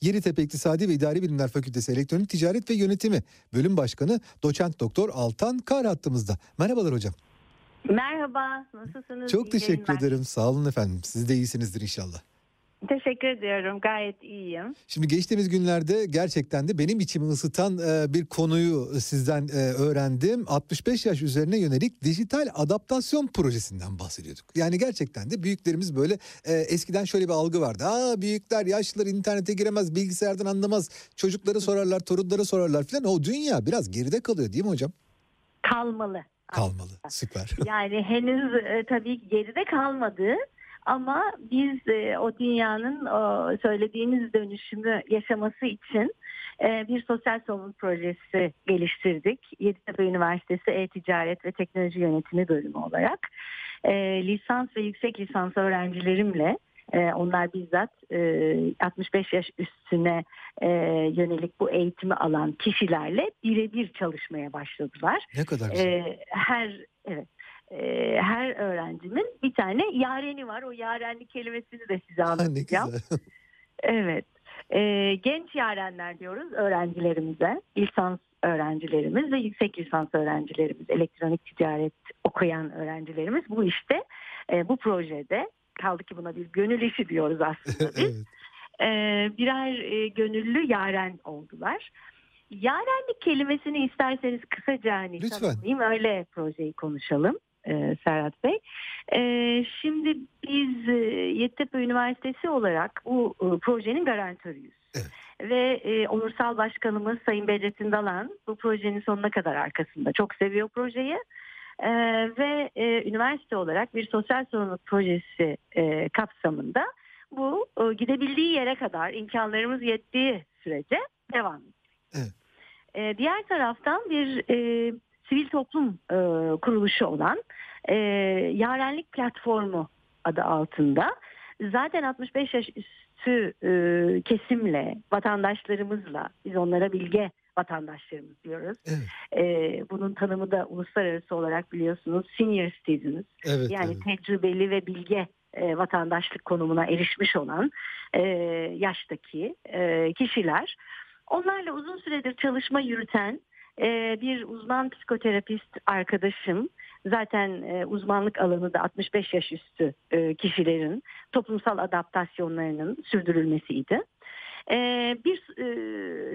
Yeditepe İktisadi ve İdari Bilimler Fakültesi Elektronik Ticaret ve Yönetimi Bölüm Başkanı Doçent Doktor Altan Kar hattımızda. Merhabalar hocam. Merhaba, nasılsınız? Çok İyi teşekkür yayınlar. ederim. Sağ olun efendim. Siz de iyisinizdir inşallah. Teşekkür ediyorum, gayet iyiyim. Şimdi geçtiğimiz günlerde gerçekten de benim içimi ısıtan e, bir konuyu sizden e, öğrendim. 65 yaş üzerine yönelik dijital adaptasyon projesinden bahsediyorduk. Yani gerçekten de büyüklerimiz böyle e, eskiden şöyle bir algı vardı. Aa büyükler, yaşlılar internete giremez, bilgisayardan anlamaz. Çocukları sorarlar, torunları sorarlar falan. O dünya biraz geride kalıyor değil mi hocam? Kalmalı. Kalmalı. Süper. Yani henüz e, tabii geride kalmadı. Ama biz e, o dünyanın o söylediğiniz dönüşümü yaşaması için e, bir sosyal sorumluluk projesi geliştirdik. Yeditepe Üniversitesi E-Ticaret ve Teknoloji Yönetimi bölümü olarak. E, lisans ve yüksek lisans öğrencilerimle e, onlar bizzat e, 65 yaş üstüne e, yönelik bu eğitimi alan kişilerle birebir çalışmaya başladılar. Ne kadar güzel. E, her evet e, her öğrencimin bir tane yareni var. O yarenlik kelimesini de size anlatacağım. Evet. E, genç yarenler diyoruz öğrencilerimize. Lisans öğrencilerimiz ve yüksek lisans öğrencilerimiz, elektronik ticaret okuyan öğrencilerimiz bu işte e, bu projede kaldı ki buna bir gönül işi diyoruz aslında biz. evet. E, birer e, gönüllü yaren oldular. Yarenlik kelimesini isterseniz kısaca hani tanımlayayım öyle projeyi konuşalım e, Serhat Bey. E, şimdi biz e, Yeditepe Üniversitesi olarak bu e, projenin garantörüyüz. Evet. Ve e, onursal başkanımız Sayın Bedrettin Dalan bu projenin sonuna kadar arkasında. Çok seviyor projeyi. Ve e, üniversite olarak bir sosyal sorumluluk projesi e, kapsamında bu e, gidebildiği yere kadar imkanlarımız yettiği sürece devam ediyor. Evet. E, diğer taraftan bir e, sivil toplum e, kuruluşu olan e, Yarenlik Platformu adı altında zaten 65 yaş üstü e, kesimle vatandaşlarımızla biz onlara bilge vatandaşlarımız diyoruz. Evet. E, bunun tanımı da uluslararası olarak biliyorsunuz senior citizens Evet. yani evet. tecrübeli ve bilge e, vatandaşlık konumuna erişmiş olan e, yaştaki e, kişiler. Onlarla uzun süredir çalışma yürüten e, bir uzman psikoterapist arkadaşım. Zaten e, uzmanlık alanı da 65 yaş üstü e, kişilerin toplumsal adaptasyonlarının sürdürülmesiydi. E, bir e,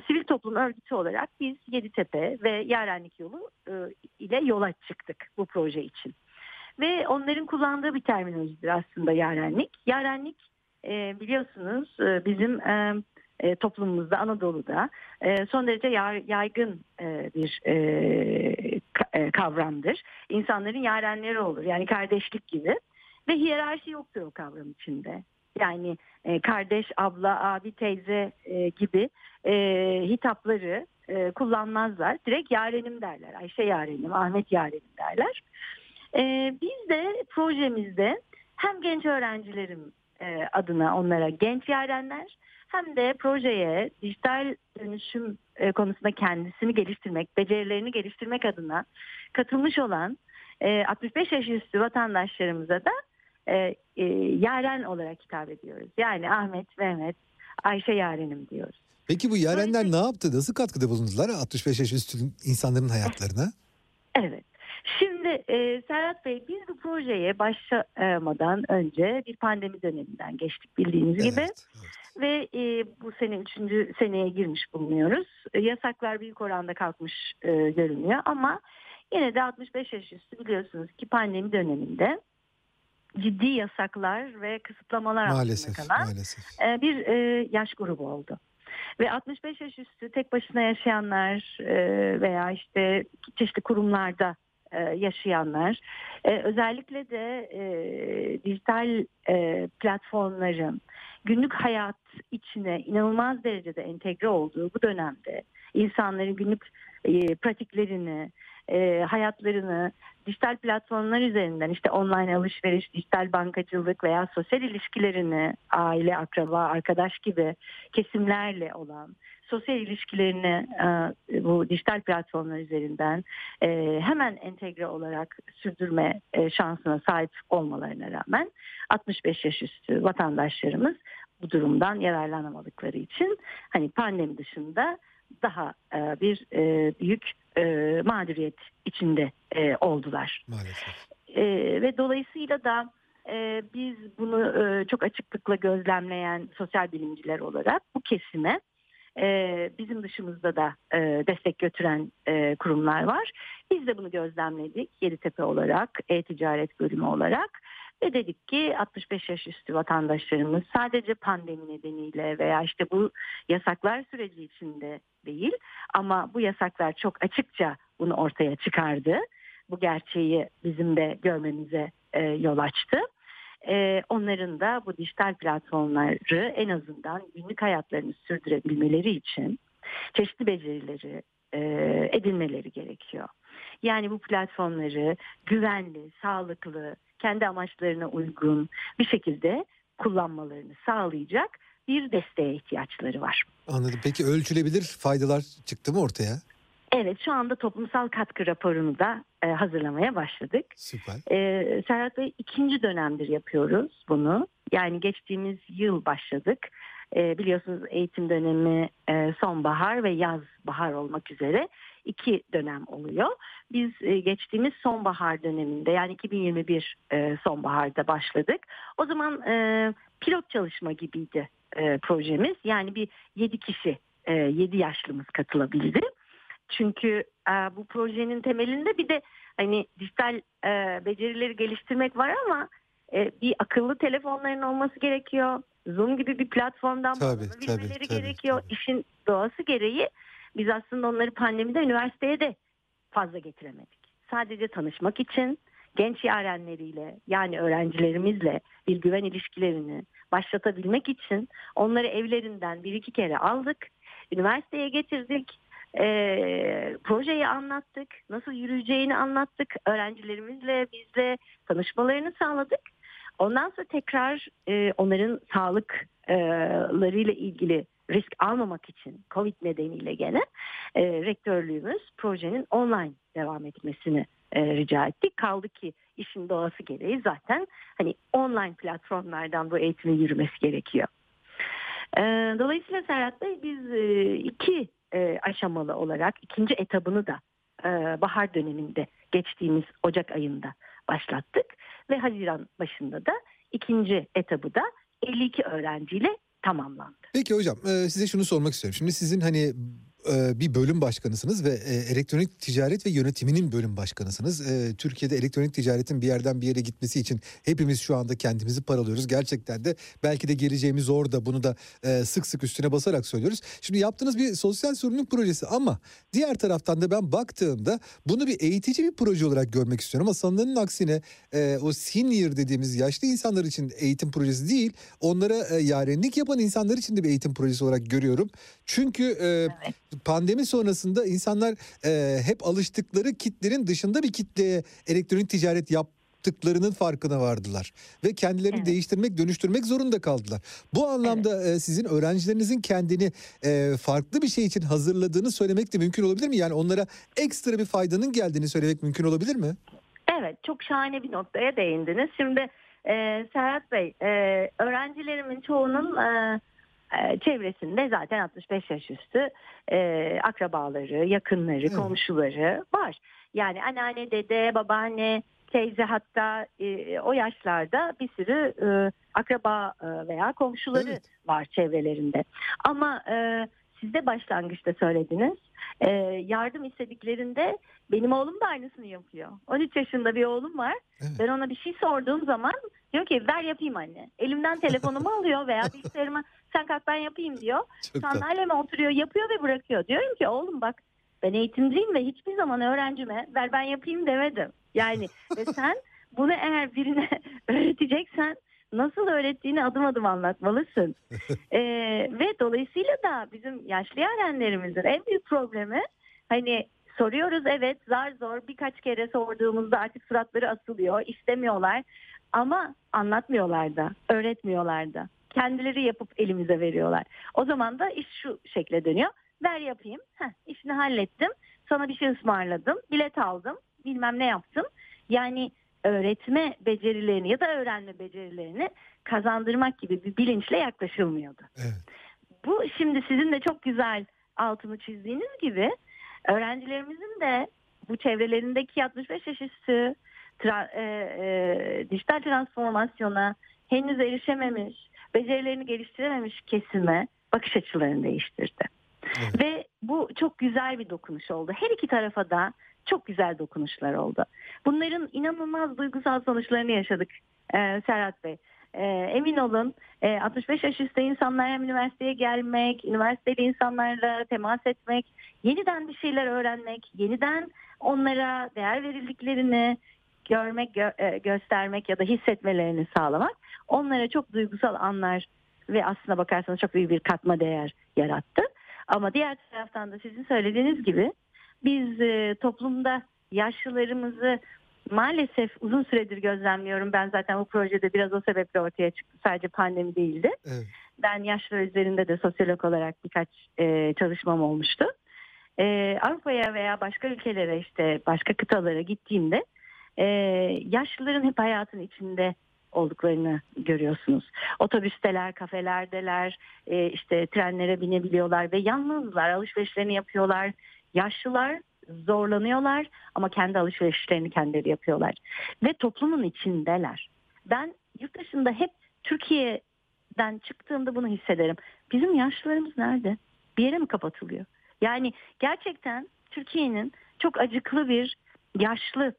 sivil toplum örgütü olarak biz Yeditepe ve Yarenlik Yolu e, ile yola çıktık bu proje için. Ve onların kullandığı bir terminolojidir aslında yarenlik. Yarenlik e, biliyorsunuz e, bizim e, e, toplumumuzda Anadolu'da e, son derece yaygın e, bir e, e, kavramdır. İnsanların yarenleri olur yani kardeşlik gibi ve hiyerarşi yoktur o kavram içinde. Yani e, kardeş, abla, abi, teyze e, gibi e, hitapları e, kullanmazlar. Direkt yarenim derler. Ayşe yarenim, Ahmet yarenim derler. E, biz de projemizde hem genç öğrencilerim e, adına onlara genç yarenler hem de projeye dijital dönüşüm e, konusunda kendisini geliştirmek, becerilerini geliştirmek adına katılmış olan e, 65 yaş üstü vatandaşlarımıza da e, e, yaren olarak hitap ediyoruz. Yani Ahmet, Mehmet, Ayşe yarenim diyoruz. Peki bu yarenler ne yaptı? Nasıl katkıda bulundular 65 yaş üstü insanların hayatlarına? Evet. Şimdi e, Serhat Bey biz bu projeye başlamadan önce bir pandemi döneminden geçtik bildiğiniz gibi. Evet, evet. Ve e, bu sene üçüncü seneye girmiş bulunuyoruz. E, yasaklar büyük oranda kalkmış e, görünüyor ama yine de 65 yaş üstü biliyorsunuz ki pandemi döneminde ciddi yasaklar ve kısıtlamalar Maalesef, altında kalan maalesef. e, bir e, yaş grubu oldu. Ve 65 yaş üstü tek başına yaşayanlar e, veya işte çeşitli kurumlarda e, yaşayanlar e, özellikle de e, dijital e, platformların günlük hayat içine inanılmaz derecede entegre olduğu bu dönemde insanların günlük e, pratiklerini, e, hayatlarını dijital platformlar üzerinden işte online alışveriş, dijital bankacılık veya sosyal ilişkilerini aile, akraba, arkadaş gibi kesimlerle olan sosyal ilişkilerini e, bu dijital platformlar üzerinden e, hemen entegre olarak sürdürme e, şansına sahip olmalarına rağmen 65 yaş üstü vatandaşlarımız bu durumdan yararlanamadıkları için hani pandemi dışında daha e, bir e, büyük e, mağduriyet içinde e, oldular. Maalesef. E, ve dolayısıyla da e, biz bunu e, çok açıklıkla gözlemleyen sosyal bilimciler olarak bu kesime e, bizim dışımızda da e, destek götüren e, kurumlar var. Biz de bunu gözlemledik Yeditepe olarak, e-ticaret bölümü olarak. Ve dedik ki 65 yaş üstü vatandaşlarımız sadece pandemi nedeniyle veya işte bu yasaklar süreci içinde değil ama bu yasaklar çok açıkça bunu ortaya çıkardı. Bu gerçeği bizim de görmemize e, yol açtı. E, onların da bu dijital platformları en azından günlük hayatlarını sürdürebilmeleri için çeşitli becerileri e, edinmeleri gerekiyor. Yani bu platformları güvenli, sağlıklı, kendi amaçlarına uygun bir şekilde kullanmalarını sağlayacak bir desteğe ihtiyaçları var. Anladım. Peki ölçülebilir faydalar çıktı mı ortaya? Evet şu anda toplumsal katkı raporunu da e, hazırlamaya başladık. Süper. E, Serhat Bey ikinci dönemdir yapıyoruz bunu. Yani geçtiğimiz yıl başladık. E, biliyorsunuz eğitim dönemi e, sonbahar ve yaz bahar olmak üzere iki dönem oluyor. Biz e, geçtiğimiz sonbahar döneminde yani 2021 e, sonbaharda başladık. O zaman e, pilot çalışma gibiydi projemiz. Yani bir 7 kişi, e, 7 yaşlımız katılabildi. Çünkü bu projenin temelinde bir de hani dijital becerileri geliştirmek var ama bir akıllı telefonların olması gerekiyor. Zoom gibi bir platformdan Tabii, bilmeleri tabii, tabii, gerekiyor. tabii. İşin doğası gereği biz aslında onları pandemide üniversiteye de fazla getiremedik. Sadece tanışmak için genç yarenleriyle yani öğrencilerimizle bir güven ilişkilerini başlatabilmek için onları evlerinden bir iki kere aldık. Üniversiteye getirdik. E, projeyi anlattık. Nasıl yürüyeceğini anlattık. Öğrencilerimizle bizle tanışmalarını sağladık. Ondan sonra tekrar e, onların sağlıklarıyla ilgili risk almamak için Covid nedeniyle gene e, rektörlüğümüz projenin online devam etmesini e, rica ettik. Kaldı ki işin doğası gereği zaten hani online platformlardan bu eğitimin yürümesi gerekiyor. E, dolayısıyla Serhat Bey biz e, iki e, aşamalı olarak ikinci etabını da e, bahar döneminde geçtiğimiz Ocak ayında başlattık ve Haziran başında da ikinci etabı da 52 öğrenciyle tamamlandı. Peki hocam size şunu sormak istiyorum. Şimdi sizin hani bir bölüm başkanısınız ve e, elektronik ticaret ve yönetiminin bölüm başkanısınız. E, Türkiye'de elektronik ticaretin bir yerden bir yere gitmesi için hepimiz şu anda kendimizi paralıyoruz. Gerçekten de belki de geleceğimiz orada bunu da e, sık sık üstüne basarak söylüyoruz. Şimdi yaptığınız bir sosyal sorumluluk projesi ama diğer taraftan da ben baktığımda bunu bir eğitici bir proje olarak görmek istiyorum. Ama sanılanın aksine e, o senior dediğimiz yaşlı insanlar için eğitim projesi değil onlara e, yarenlik yapan insanlar için de bir eğitim projesi olarak görüyorum. Çünkü e, Evet. Pandemi sonrasında insanlar e, hep alıştıkları kitlerin dışında bir kitleye elektronik ticaret yaptıklarının farkına vardılar ve kendilerini Evet. değiştirmek, dönüştürmek zorunda kaldılar. Bu anlamda e, sizin öğrencilerinizin kendini e, farklı bir şey için hazırladığını söylemek de mümkün olabilir mi? Yani onlara ekstra bir faydanın geldiğini söylemek mümkün olabilir mi? Evet çok şahane bir noktaya değindiniz. Şimdi e, Serhat Bey e, öğrencilerimin çoğunun e, çevresinde zaten 65 yaş üstü e, akrabaları, yakınları, Evet. komşuları var. Yani anneanne, dede, babaanne, teyze hatta e, o yaşlarda bir sürü e, akraba e, veya komşuları Evet. var çevrelerinde. Ama e, siz de başlangıçta söylediniz. E, yardım istediklerinde benim oğlum da aynısını yapıyor. 13 yaşında bir oğlum var. Evet. Ben ona bir şey sorduğum zaman diyor ki ver yapayım anne. Elimden telefonumu alıyor veya bilgisayarıma sen kalk ben yapayım diyor. Çok. Sandalyeme oturuyor yapıyor ve bırakıyor. Diyorum ki oğlum bak ben eğitimciyim ve hiçbir zaman öğrencime ver ben yapayım demedim. Yani ve sen bunu eğer birine öğreteceksen nasıl öğrettiğini adım adım anlatmalısın. Ee, ve dolayısıyla da bizim yaşlı yarenlerimizin en büyük problemi hani soruyoruz evet zar zor birkaç kere sorduğumuzda artık suratları asılıyor istemiyorlar ama anlatmıyorlar da öğretmiyorlar da kendileri yapıp elimize veriyorlar. O zaman da iş şu şekle dönüyor ver yapayım Heh, işini hallettim sana bir şey ısmarladım bilet aldım bilmem ne yaptım yani öğretme becerilerini ya da öğrenme becerilerini kazandırmak gibi bir bilinçle yaklaşılmıyordu. Evet. Bu şimdi sizin de çok güzel altını çizdiğiniz gibi öğrencilerimizin de bu çevrelerindeki 65 yaş üstü tra, e, e, dijital transformasyona henüz erişememiş, becerilerini geliştirememiş kesime bakış açılarını değiştirdi. Evet. Ve bu çok güzel bir dokunuş oldu. Her iki tarafa da çok güzel dokunuşlar oldu. Bunların inanılmaz duygusal sonuçlarını yaşadık e, Serhat Bey. E, emin olun e, 65 yaş üstü insanlar hem üniversiteye gelmek, üniversiteli insanlarla temas etmek, yeniden bir şeyler öğrenmek, yeniden onlara değer verildiklerini görmek, gö e, göstermek ya da hissetmelerini sağlamak onlara çok duygusal anlar ve aslına bakarsanız çok büyük bir katma değer yarattı. Ama diğer taraftan da sizin söylediğiniz gibi biz e, toplumda yaşlılarımızı maalesef uzun süredir gözlemliyorum. Ben zaten bu projede biraz o sebeple ortaya çıktı. Sadece pandemi değildi. Evet. Ben yaşlı üzerinde de sosyolog olarak birkaç e, çalışmam olmuştu. E, Avrupa'ya veya başka ülkelere işte başka kıtalara gittiğimde e, yaşlıların hep hayatın içinde olduklarını görüyorsunuz. Otobüsteler, kafelerdeler, e, işte trenlere binebiliyorlar ve yalnızlar, alışverişlerini yapıyorlar. Yaşlılar zorlanıyorlar ama kendi alışverişlerini kendileri yapıyorlar. Ve toplumun içindeler. Ben yurt dışında hep Türkiye'den çıktığımda bunu hissederim. Bizim yaşlılarımız nerede? Bir yere mi kapatılıyor? Yani gerçekten Türkiye'nin çok acıklı bir yaşlı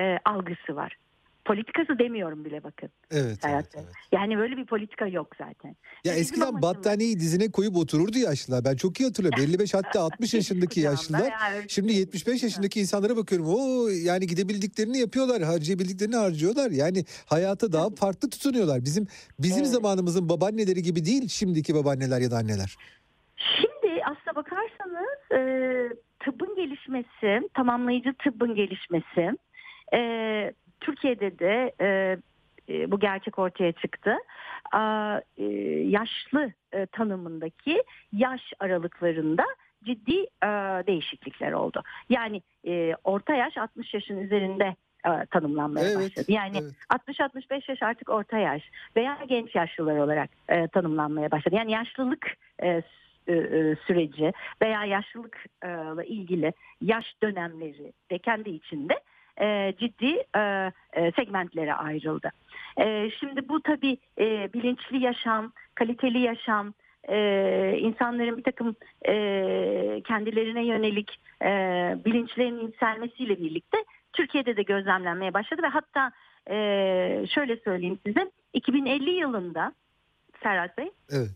e, algısı var. Politikası demiyorum bile bakın. Evet, evet, evet. Yani böyle bir politika yok zaten. Ya Bizim eskiden amacımız... battaniyeyi dizine koyup otururdu yaşlılar. Ben çok iyi hatırlıyorum. 55 hatta 60 yaşındaki yaşlılar. Şimdi 75 yaşındaki insanlara bakıyorum. O yani gidebildiklerini yapıyorlar, harcayabildiklerini harcıyorlar. Yani hayata daha farklı tutunuyorlar. Bizim bizim evet. zamanımızın babaanneleri gibi değil şimdiki babaanneler ya da anneler. Şimdi aslına bakarsanız e, tıbbın gelişmesi, tamamlayıcı tıbbın gelişmesi e, Türkiye'de de e, e, bu gerçek ortaya çıktı. E, yaşlı e, tanımındaki yaş aralıklarında ciddi e, değişiklikler oldu. Yani e, orta yaş 60 yaşın üzerinde e, tanımlanmaya evet, başladı. Yani evet. 60-65 yaş artık orta yaş veya genç yaşlılar olarak e, tanımlanmaya başladı. Yani yaşlılık e, e, e süreci veya yaşlılıkla ilgili yaş dönemleri de kendi içinde e, ciddi e, e, segmentlere ayrıldı. E, şimdi bu tabii e, bilinçli yaşam, kaliteli yaşam, e, insanların bir takım e, kendilerine yönelik e, bilinçlerinin yükselmesiyle birlikte Türkiye'de de gözlemlenmeye başladı ve hatta e, şöyle söyleyeyim size 2050 yılında Serhat Bey evet.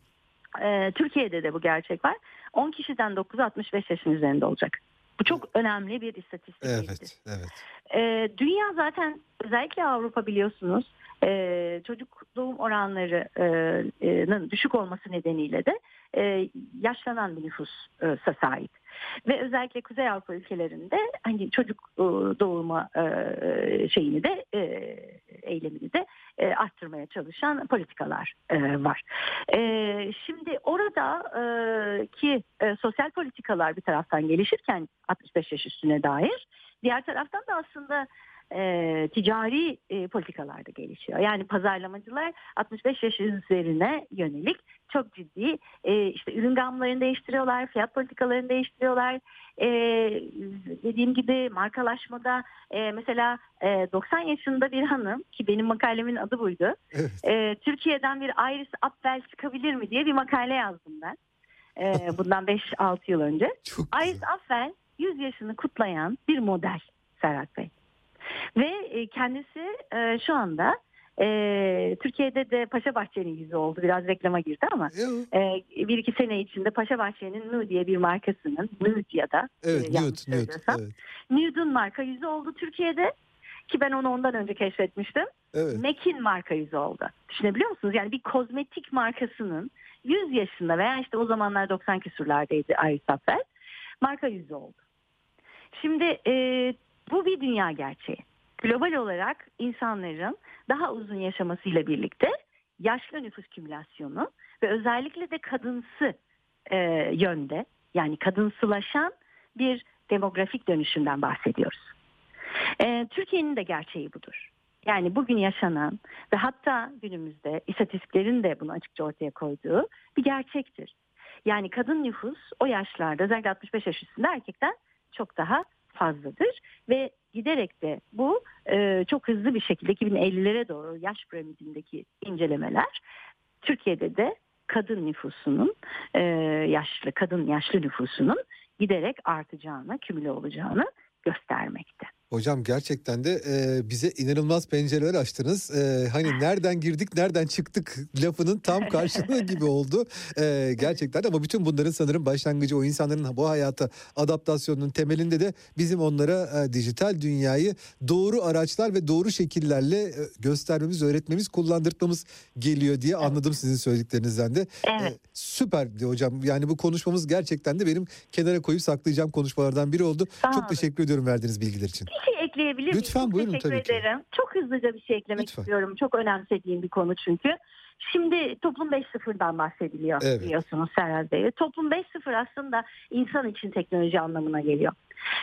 e, Türkiye'de de bu gerçek var 10 kişiden 9'u 65 yaşın üzerinde olacak. Bu çok önemli bir istatistik. Evet, evet. Ee, dünya zaten özellikle Avrupa biliyorsunuz e, çocuk doğum oranlarının düşük olması nedeniyle de e, yaşlanan bir nüfusa sahip. Ve özellikle Kuzey Avrupa ülkelerinde hani çocuk e, doğuma e, şeyini de e, eylemini de e, arttırmaya çalışan politikalar e, var. E, şimdi orada e, ki e, sosyal politikalar bir taraftan gelişirken 65 yaş üstüne dair diğer taraftan da aslında e, ticari e, politikalar da gelişiyor. Yani pazarlamacılar 65 yaş üzerine yönelik çok ciddi e, işte ürün gamlarını değiştiriyorlar, fiyat politikalarını değiştiriyorlar. E, dediğim gibi markalaşmada e, mesela e, 90 yaşında bir hanım ki benim makalemin adı buydu. Evet. E, Türkiye'den bir Iris Apfel çıkabilir mi diye bir makale yazdım ben. E, bundan 5-6 yıl önce. Çok Iris Apfel 100 yaşını kutlayan bir model Serhat Bey. Ve e, kendisi e, şu anda e, Türkiye'de de Paşa Bahçe'nin yüzü oldu. Biraz reklama girdi ama e, bir iki sene içinde Paşa Bahçe'nin Nude diye bir markasının Nude ya da evet, e, Nude, Nude, evet. Nude'un marka yüzü oldu Türkiye'de ki ben onu ondan önce keşfetmiştim. Evet. Mac'in marka yüzü oldu. Düşünebiliyor musunuz? Yani bir kozmetik markasının 100 yaşında veya işte o zamanlar 90 küsurlardaydı Iris Apfel marka yüzü oldu. Şimdi e, bu bir dünya gerçeği. Global olarak insanların daha uzun yaşamasıyla birlikte yaşlı nüfus kümülasyonu ve özellikle de kadınsı e, yönde yani kadınsılaşan bir demografik dönüşümden bahsediyoruz. E, Türkiye'nin de gerçeği budur. Yani bugün yaşanan ve hatta günümüzde istatistiklerin de bunu açıkça ortaya koyduğu bir gerçektir. Yani kadın nüfus o yaşlarda özellikle 65 yaş üstünde erkekten çok daha fazladır ve giderek de bu e, çok hızlı bir şekilde 2050'lere doğru yaş piramidindeki incelemeler Türkiye'de de kadın nüfusunun e, yaşlı kadın yaşlı nüfusunun giderek artacağını, kümüle olacağını göstermekte. Hocam gerçekten de e, bize inanılmaz pencereler açtınız. E, hani nereden girdik, nereden çıktık lafının tam karşılığı gibi oldu. E, gerçekten ama bütün bunların sanırım başlangıcı o insanların bu hayata adaptasyonunun temelinde de bizim onlara e, dijital dünyayı doğru araçlar ve doğru şekillerle e, göstermemiz, öğretmemiz, kullandırtmamız geliyor diye anladım sizin söylediklerinizden de. Evet. E, süperdi hocam. Yani bu konuşmamız gerçekten de benim kenara koyup saklayacağım konuşmalardan biri oldu. Sağ Çok olun. teşekkür ediyorum verdiğiniz bilgiler için. Bir şey ekleyebilir miyim? Lütfen, buyurun, teşekkür tabii ki. ederim. Çok hızlıca bir şey eklemek Lütfen. istiyorum. Çok önemsediğim bir konu çünkü. Şimdi toplum 5.0'dan bahsediliyor Evet. biliyorsunuz Serhat Bey. Toplum 5.0 aslında insan için teknoloji anlamına geliyor.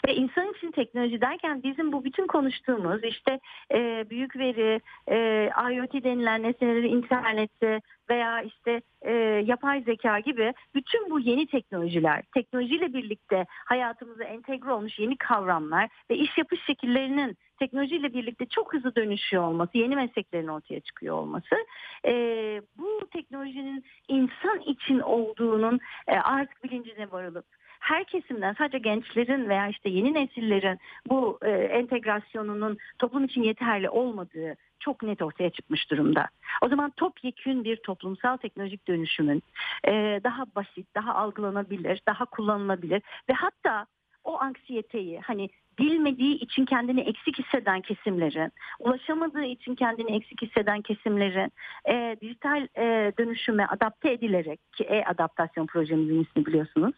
Ve insan için teknoloji derken bizim bu bütün konuştuğumuz işte e, büyük veri, e, IoT denilen nesneleri internette veya işte e, yapay zeka gibi bütün bu yeni teknolojiler, teknolojiyle birlikte hayatımıza entegre olmuş yeni kavramlar ve iş yapış şekillerinin teknolojiyle birlikte çok hızlı dönüşüyor olması, yeni mesleklerin ortaya çıkıyor olması, e, bu teknolojinin insan için olduğunun e, artık bilincine varılıp her kesimden sadece gençlerin veya işte yeni nesillerin bu e, entegrasyonunun toplum için yeterli olmadığı çok net ortaya çıkmış durumda. O zaman topyekün bir toplumsal teknolojik dönüşümün e, daha basit, daha algılanabilir, daha kullanılabilir ve hatta o anksiyeteyi hani bilmediği için kendini eksik hisseden kesimlerin, ulaşamadığı için kendini eksik hisseden kesimlerin e, dijital e, dönüşüme adapte edilerek ki e-adaptasyon projemizin ismi biliyorsunuz.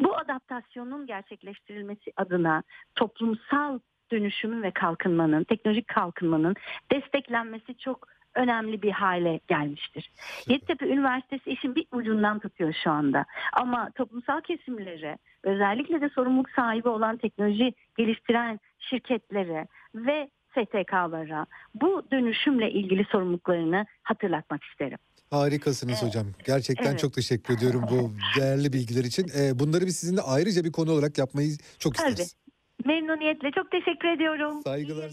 Bu adaptasyonun gerçekleştirilmesi adına toplumsal dönüşümün ve kalkınmanın, teknolojik kalkınmanın desteklenmesi çok önemli bir hale gelmiştir. Yeditepe Üniversitesi işin bir ucundan tutuyor şu anda. Ama toplumsal kesimlere özellikle de sorumluluk sahibi olan teknoloji geliştiren şirketlere ve STK'lara bu dönüşümle ilgili sorumluluklarını hatırlatmak isterim. Harikasınız Evet. hocam. Gerçekten Evet. çok teşekkür ediyorum bu değerli bilgiler için. Ee, bunları biz sizinle ayrıca bir konu olarak yapmayı çok Tabii. isteriz. Memnuniyetle çok teşekkür ediyorum. Saygılar.